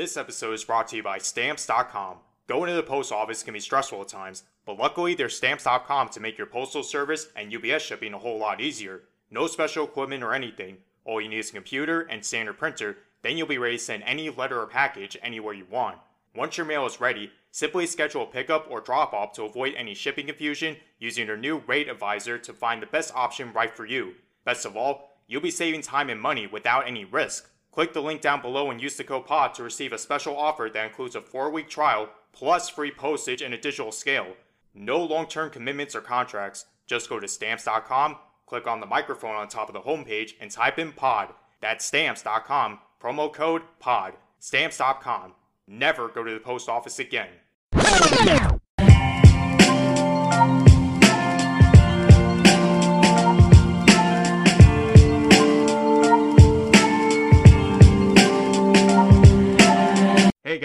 This episode is brought to you by Stamps.com. Going to the post office can be stressful at times, but luckily there's Stamps.com to make your postal service and UPS shipping a whole lot easier. No special equipment or anything. All you need is a computer and standard printer, then you'll be ready to send any letter or package anywhere you want. Once your mail is ready, simply schedule a pickup or drop off to avoid any shipping confusion using your new rate advisor to find the best option right for you. Best of all, you'll be saving time and money without any risk. Click the link down below and use the code POD to receive a special offer that includes a 4 week trial plus free postage and a digital scale. No long term commitments or contracts. Just go to stamps.com, click on the microphone on top of the homepage, and type in POD. That's stamps.com, promo code POD. Stamps.com. Never go to the post office again.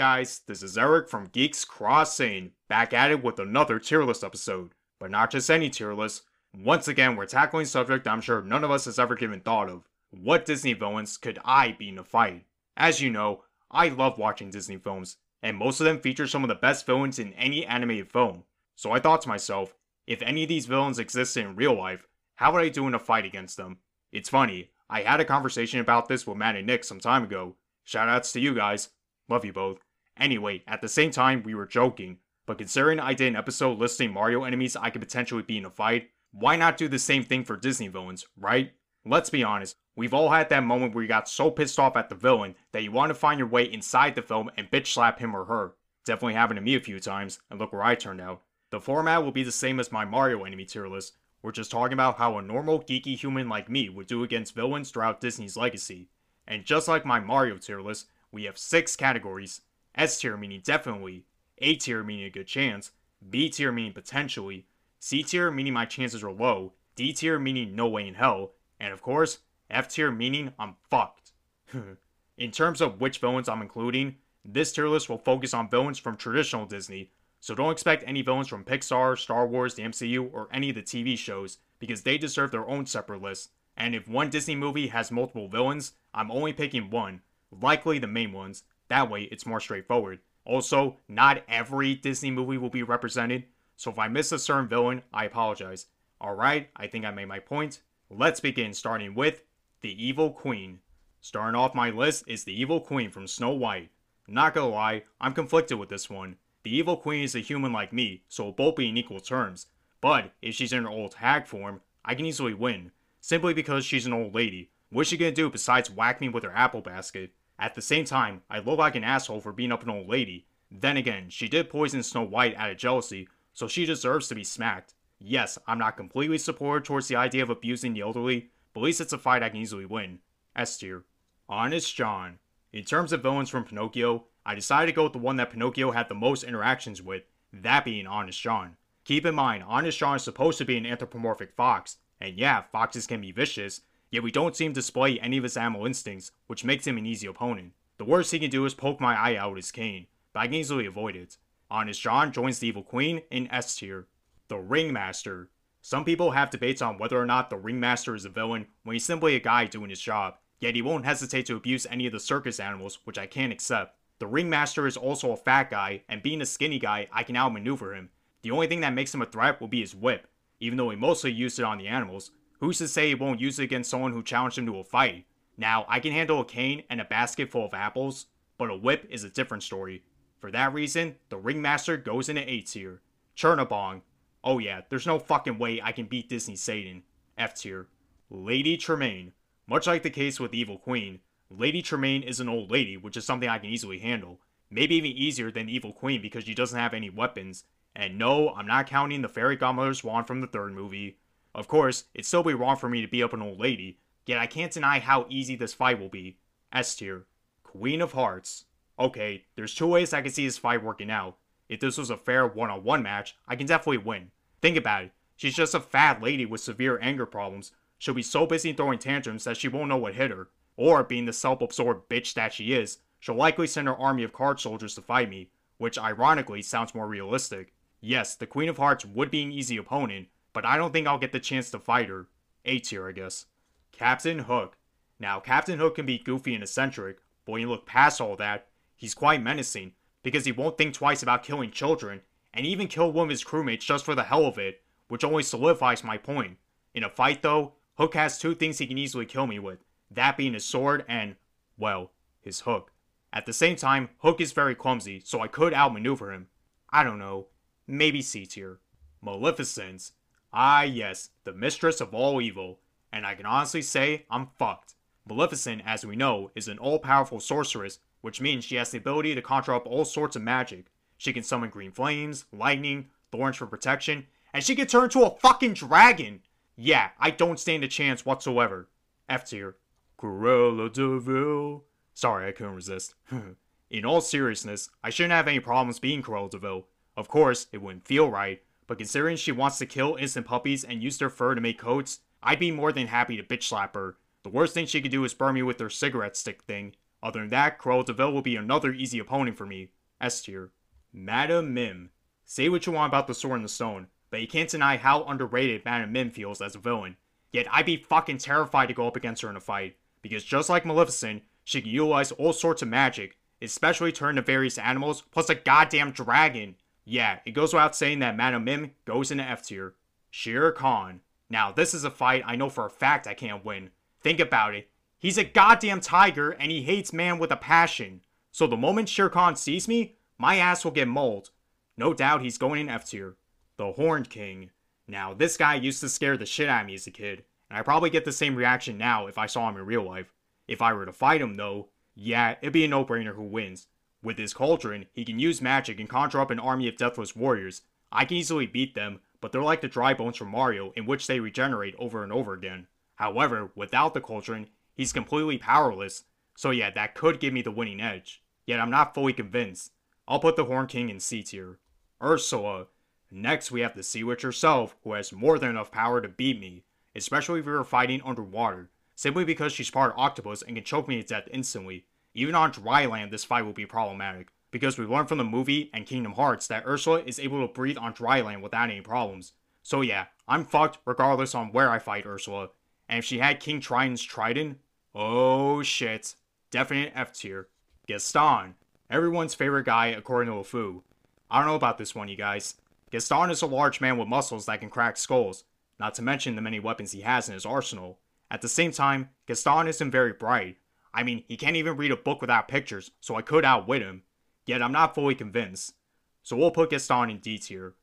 Guys, this is Eric from Geeks Crossing, back at it with another tier list episode. But not just any tier list. Once again, we're tackling a subject I'm sure none of us has ever given thought of. What Disney villains could I be in a fight? As you know, I love watching Disney films, and most of them feature some of the best villains in any animated film. So I thought to myself, if any of these villains existed in real life, how would I do in a fight against them? It's funny, I had a conversation about this with Matt and Nick some time ago. Shoutouts to you guys. Love you both. Anyway, at the same time, we were joking, but considering I did an episode listing Mario enemies I could potentially be in a fight, why not do the same thing for Disney villains, right? Let's be honest, we've all had that moment where you got so pissed off at the villain that you want to find your way inside the film and bitch slap him or her. Definitely happened to me a few times, and look where I turned out. The format will be the same as my Mario enemy tier list. We're just talking about how a normal geeky human like me would do against villains throughout Disney's legacy. And just like my Mario tier list, we have six categories S tier meaning definitely, A tier meaning a good chance, B tier meaning potentially, C tier meaning my chances are low, D tier meaning no way in hell, and of course, F tier meaning I'm fucked. in terms of which villains I'm including, this tier list will focus on villains from traditional Disney, so don't expect any villains from Pixar, Star Wars, the MCU, or any of the TV shows, because they deserve their own separate list. And if one Disney movie has multiple villains, I'm only picking one, likely the main ones. That way, it's more straightforward. Also, not every Disney movie will be represented, so if I miss a certain villain, I apologize. Alright, I think I made my point. Let's begin, starting with the Evil Queen. Starting off my list is the Evil Queen from Snow White. Not gonna lie, I'm conflicted with this one. The Evil Queen is a human like me, so we'll both be in equal terms. But if she's in her old hag form, I can easily win, simply because she's an old lady. What's she gonna do besides whack me with her apple basket? At the same time, I look like an asshole for being up an old lady. Then again, she did poison Snow White out of jealousy, so she deserves to be smacked. Yes, I'm not completely supportive towards the idea of abusing the elderly, but at least it's a fight I can easily win. S tier. Honest John. In terms of villains from Pinocchio, I decided to go with the one that Pinocchio had the most interactions with, that being Honest John. Keep in mind, Honest John is supposed to be an anthropomorphic fox, and yeah, foxes can be vicious, yet we don't see him display any of his animal instincts, which makes him an easy opponent. The worst he can do is poke my eye out with his cane, but I can easily avoid it. Honest John joins the Evil Queen in S tier. The Ringmaster. Some people have debates on whether or not the Ringmaster is a villain when he's simply a guy doing his job, yet he won't hesitate to abuse any of the circus animals, which I can't accept. The Ringmaster is also a fat guy, and being a skinny guy, I can outmaneuver him. The only thing that makes him a threat will be his whip, even though he mostly used it on the animals. Who's to say he won't use it against someone who challenged him to a fight? Now, I can handle a cane and a basket full of apples, but a whip is a different story. For that reason, the Ringmaster goes into A tier. Chernabog. Oh yeah, there's no fucking way I can beat Disney Satan. F tier. Lady Tremaine. Much like the case with Evil Queen, Lady Tremaine is an old lady, which is something I can easily handle. Maybe even easier than Evil Queen because she doesn't have any weapons. And no, I'm not counting the fairy godmother's wand from the third movie. Of course, it'd still be wrong for me to beat up an old lady, yet I can't deny how easy this fight will be. S tier. Queen of Hearts. Okay, there's two ways I can see this fight working out. If this was a fair one-on-one match, I can definitely win. Think about it. She's just a fat lady with severe anger problems. She'll be so busy throwing tantrums that she won't know what hit her. Or, being the self-absorbed bitch that she is, she'll likely send her army of card soldiers to fight me, which ironically sounds more realistic. Yes, the Queen of Hearts would be an easy opponent, but I don't think I'll get the chance to fight her. A tier, I guess. Captain Hook. Now, Captain Hook can be goofy and eccentric, but when you look past all that, He's quite menacing, because he won't think twice about killing children, and even kill one of his crewmates just for the hell of it, which only solidifies my point. In a fight though, Hook has two things he can easily kill me with, that being his sword and, well, his hook. At the same time, Hook is very clumsy, so I could outmaneuver him. I don't know, maybe C tier. Maleficent. Ah yes, the mistress of all evil, and I can honestly say I'm fucked. Maleficent, as we know, is an all-powerful sorceress, which means she has the ability to conjure up all sorts of magic. She can summon green flames, lightning, thorns for protection, and she can turn into a fucking dragon! Yeah, I don't stand a chance whatsoever. F tier. Cruella de Vil. Sorry, I couldn't resist. In all seriousness, I shouldn't have any problems being Cruella de Vil. Of course, it wouldn't feel right, but considering she wants to kill innocent puppies and use their fur to make coats, I'd be more than happy to bitch slap her. The worst thing she could do is burn me with her cigarette stick thing. Other than that, Cruella de Vil will be another easy opponent for me. S tier. Madam Mim. Say what you want about the Sword in the Stone, but you can't deny how underrated Madam Mim feels as a villain. Yet I'd be fucking terrified to go up against her in a fight, because just like Maleficent, she can utilize all sorts of magic, especially turn to various animals, plus a goddamn dragon. Yeah, it goes without saying that Madam Mim goes into F tier. Shere Khan. Now, this is a fight I know for a fact I can't win. Think about it. He's a goddamn tiger and he hates man with a passion. So the moment Shere Khan sees me, my ass will get mauled. No doubt he's going in F tier. The Horned King. Now, this guy used to scare the shit out of me as a kid, and I probably get the same reaction now if I saw him in real life. If I were to fight him, though, yeah, it'd be a no brainer who wins. With his cauldron, he can use magic and conjure up an army of deathless warriors. I can easily beat them, but they're like the dry bones from Mario, in which they regenerate over and over again. However, without the cauldron, he's completely powerless, so yeah, that could give me the winning edge. Yet I'm not fully convinced. I'll put the Horn King in C tier. Ursula. Next, we have the Sea Witch herself, who has more than enough power to beat me, especially if we were fighting underwater, simply because she's part octopus and can choke me to death instantly. Even on dry land, this fight will be problematic, because we learned from the movie and Kingdom Hearts that Ursula is able to breathe on dry land without any problems. So yeah, I'm fucked regardless on where I fight Ursula. And if she had King Triton's trident, oh shit. Definite F tier. Gaston. Everyone's favorite guy according to LeFou. I don't know about this one, you guys. Gaston is a large man with muscles that can crack skulls, not to mention the many weapons he has in his arsenal. At the same time, Gaston isn't very bright, I mean, he can't even read a book without pictures, so I could outwit him. Yet I'm not fully convinced. So we'll put Gaston in D tier.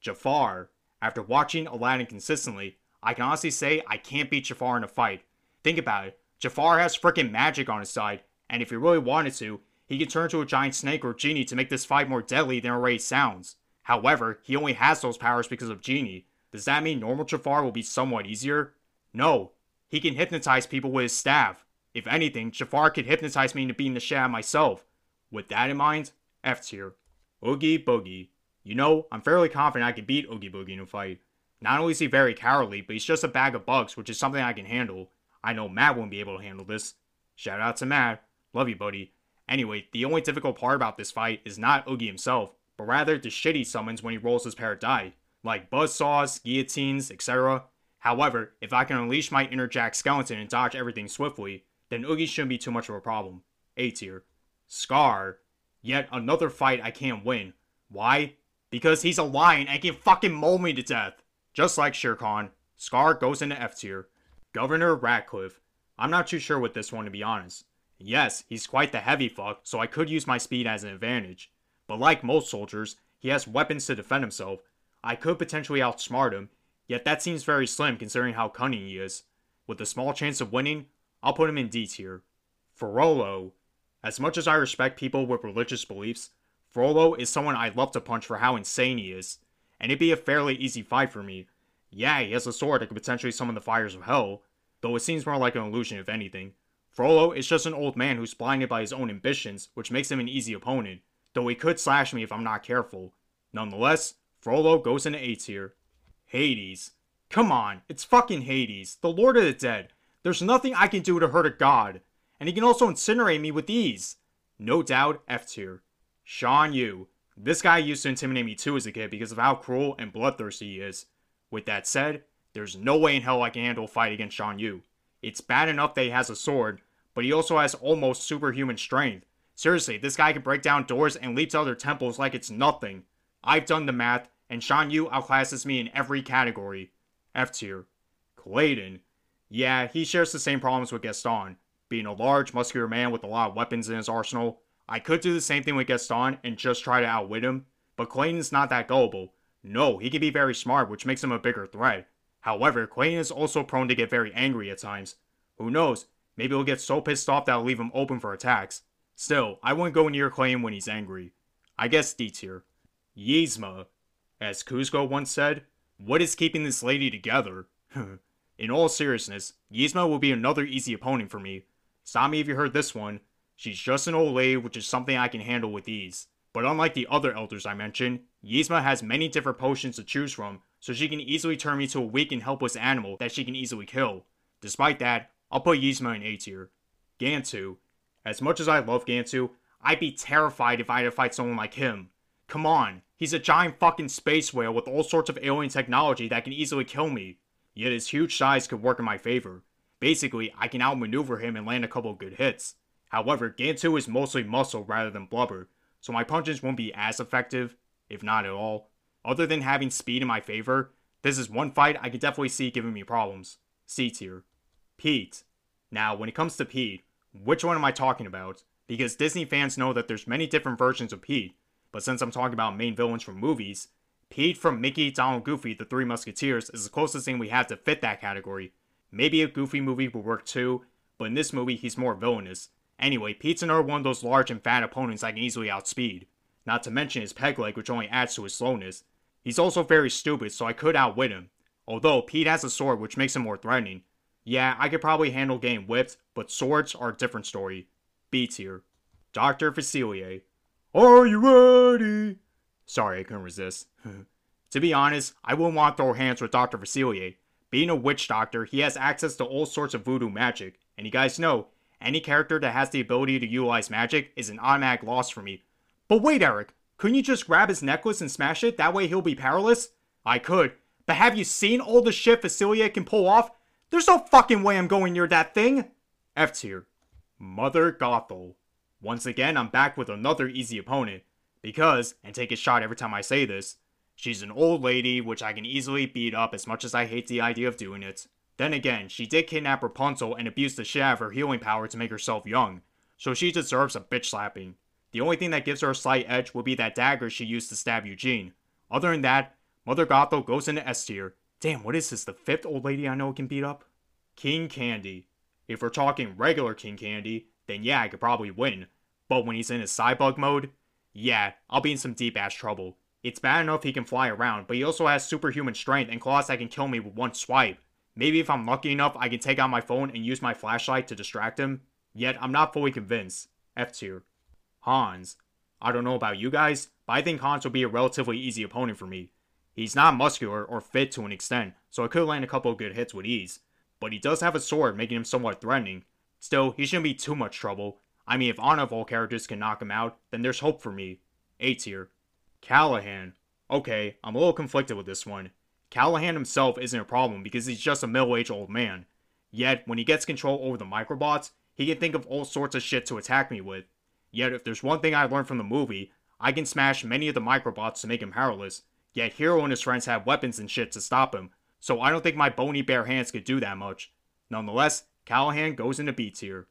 Jafar. After watching Aladdin consistently, I can honestly say I can't beat Jafar in a fight. Think about it. Jafar has freaking magic on his side, and if he really wanted to, he could turn into a giant snake or genie to make this fight more deadly than it already sounds. However, he only has those powers because of Genie. Does that mean normal Jafar will be somewhat easier? No. He can hypnotize people with his staff. If anything, Jafar could hypnotize me into being the shit myself. With that in mind, F tier. Oogie Boogie. You know, I'm fairly confident I could beat Oogie Boogie in a fight. Not only is he very cowardly, but he's just a bag of bugs, which is something I can handle. I know Matt won't be able to handle this. Shout out to Matt. Love you, buddy. Anyway, the only difficult part about this fight is not Oogie himself, but rather the shit he summons when he rolls his pair of die, like buzzsaws, guillotines, etc. However, if I can unleash my inner Jack Skellington and dodge everything swiftly, then Oogie shouldn't be too much of a problem. A tier. Scar. Yet another fight I can't win. Why? Because he's a lion and can fucking mold me to death. Just like Shere Khan, Scar goes into F tier. Governor Ratcliffe. I'm not too sure with this one to be honest. Yes, he's quite the heavy fuck, so I could use my speed as an advantage. But like most soldiers, he has weapons to defend himself. I could potentially outsmart him, yet that seems very slim considering how cunning he is. With a small chance of winning, I'll put him in D tier. Frollo. As much as I respect people with religious beliefs, Frollo is someone I'd love to punch for how insane he is, and it'd be a fairly easy fight for me. Yeah, he has a sword that could potentially summon the fires of hell, though it seems more like an illusion if anything. Frollo is just an old man who's blinded by his own ambitions, which makes him an easy opponent, though he could slash me if I'm not careful. Nonetheless, Frollo goes into A tier. Hades. Come on, it's fucking Hades, the Lord of the Dead, there's nothing I can do to hurt a god, and he can also incinerate me with ease. No doubt, F tier. Shan Yu. This guy used to intimidate me too as a kid because of how cruel and bloodthirsty he is. With that said, there's no way in hell I can handle a fight against Shan Yu. It's bad enough that he has a sword, but he also has almost superhuman strength, Seriously, this guy can break down doors and leap to other temples like it's nothing. I've done the math, and Shan Yu outclasses me in every category. F tier. Clayton. Yeah, he shares the same problems with Gaston. Being a large, muscular man with a lot of weapons in his arsenal. I could do the same thing with Gaston and just try to outwit him, but Clayton's not that gullible. No, he can be very smart, which makes him a bigger threat. However, Clayton is also prone to get very angry at times. Who knows, maybe he'll get so pissed off that will leave him open for attacks. Still, I wouldn't go near Clayton when he's angry. I guess D tier. Yzma. As Kuzco once said, what is keeping this lady together? Hmm. In all seriousness, Yzma will be another easy opponent for me. Stop me if you heard this one. She's just an old lady, which is something I can handle with ease. But unlike the other elders I mentioned, Yzma has many different potions to choose from, so she can easily turn me to a weak and helpless animal that she can easily kill. Despite that, I'll put Yzma in A tier. Gantu. As much as I love Gantu, I'd be terrified if I had to fight someone like him. Come on, he's a giant fucking space whale with all sorts of alien technology that can easily kill me. Yet his huge size could work in my favor. Basically, I can outmaneuver him and land a couple good hits. However, Gantu is mostly muscle rather than blubber, so my punches won't be as effective, if not at all. Other than having speed in my favor, this is one fight I could definitely see giving me problems. C tier. Pete. Now, when it comes to Pete, which one am I talking about? Because Disney fans know that there's many different versions of Pete, but since I'm talking about main villains from movies, Pete from Mickey, Donald, Goofy, The Three Musketeers is the closest thing we have to fit that category. Maybe a Goofy movie would work too, but in this movie he's more villainous. Anyway, Pete's another one of those large and fat opponents I can easily outspeed. Not to mention his peg leg, which only adds to his slowness. He's also very stupid, so I could outwit him. Although, Pete has a sword, which makes him more threatening. Yeah, I could probably handle getting whipped, but swords are a different story. B tier. Dr. Facilier. Are you ready? Sorry, I couldn't resist. to be honest, I wouldn't want to throw hands with Dr. Facilier. Being a witch doctor, he has access to all sorts of voodoo magic, and you guys know, any character that has the ability to utilize magic is an automatic loss for me. But wait, Eric, couldn't you just grab his necklace and smash it? That way he'll be powerless? I could. But have you seen all the shit Facilier can pull off? There's no fucking way I'm going near that thing! F tier. Mother Gothel. Once again, I'm back with another easy opponent. Because, and take a shot every time I say this, she's an old lady which I can easily beat up as much as I hate the idea of doing it. Then again, she did kidnap Rapunzel and abuse the shit out of her healing power to make herself young, so she deserves a bitch slapping. The only thing that gives her a slight edge would be that dagger she used to stab Eugene. Other than that, Mother Gothel goes into S tier. Damn, what is this, the fifth old lady I know can beat up? King Candy. If we're talking regular King Candy, then yeah, I could probably win. But when he's in his Cybug mode, yeah, I'll be in some deep ass trouble. It's bad enough he can fly around, but he also has superhuman strength and claws that can kill me with one swipe. Maybe if I'm lucky enough, I can take out my phone and use my flashlight to distract him. Yet, I'm not fully convinced. F tier. Hans. I don't know about you guys, but I think Hans will be a relatively easy opponent for me. He's not muscular or fit to an extent, so I could land a couple of good hits with ease. But he does have a sword, making him somewhat threatening. Still, he shouldn't be too much trouble. I mean, if all characters can knock him out, then there's hope for me. A tier. Callahan. Okay, I'm a little conflicted with this one. Callahan himself isn't a problem because he's just a middle-aged old man. Yet, when he gets control over the microbots, he can think of all sorts of shit to attack me with. Yet, if there's one thing I learned from the movie, I can smash many of the microbots to make him powerless. Yet Hero and his friends have weapons and shit to stop him, so I don't think my bony bare hands could do that much. Nonetheless, Callahan goes into B tier.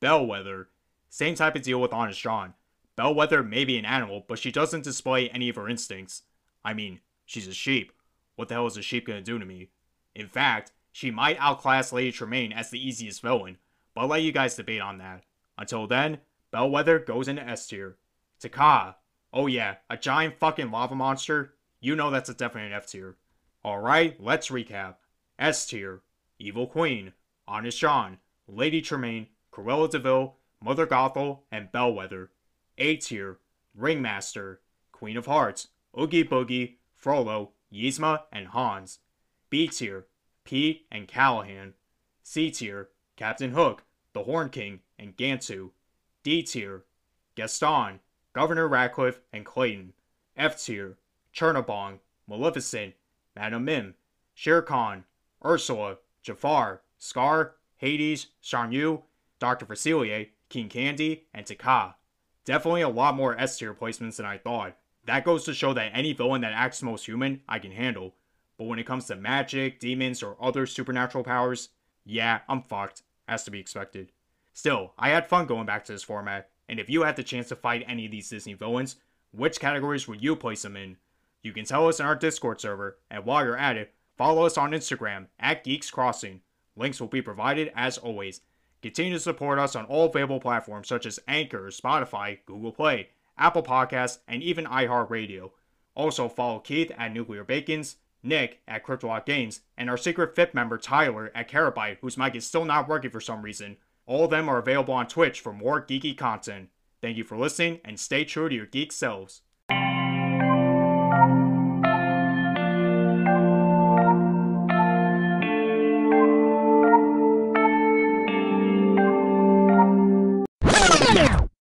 Bellwether. Same type of deal with Honest John. Bellwether may be an animal, but she doesn't display any of her instincts. I mean, she's a sheep, what the hell is a sheep gonna do to me? In fact, she might outclass Lady Tremaine as the easiest villain, but I'll let you guys debate on that. Until then, Bellwether goes into S tier. Te Kā. Oh yeah, a giant fucking lava monster? You know that's a definite F tier. Alright, let's recap. S tier. Evil Queen. Honest John. Lady Tremaine. Cruella de Vil. Mother Gothel. And Bellwether. A tier. Ringmaster. Queen of Hearts. Oogie Boogie. Frollo. Yzma, and Hans. B tier, Pete and Callahan. C tier, Captain Hook, the Horn King, and Gantu. D tier, Gaston, Governor Ratcliffe, and Clayton. F tier, Chernabog, Maleficent, Madam Mim, Shere Khan, Ursula, Jafar, Scar, Hades, Shan Yu, Dr. Facilier, King Candy, and Te Kā. Definitely a lot more S tier placements than I thought. That goes to show that any villain that acts most human, I can handle. But when it comes to magic, demons, or other supernatural powers, yeah, I'm fucked, as to be expected. Still, I had fun going back to this format, and if you had the chance to fight any of these Disney villains, which categories would you place them in? You can tell us in our Discord server, and while you're at it, follow us on Instagram at Geeks Crossing. Links will be provided as always. Continue to support us on all available platforms such as Anchor, Spotify, Google Play, Apple Podcasts, and even iHeartRadio. Also follow Keith at Nuclear Bacons, Nick at CryptoLock Games, and our secret FIP member Tyler at Karrotbyte, whose mic is still not working for some reason. All of them are available on Twitch for more geeky content. Thank you for listening, and stay true to your geek selves.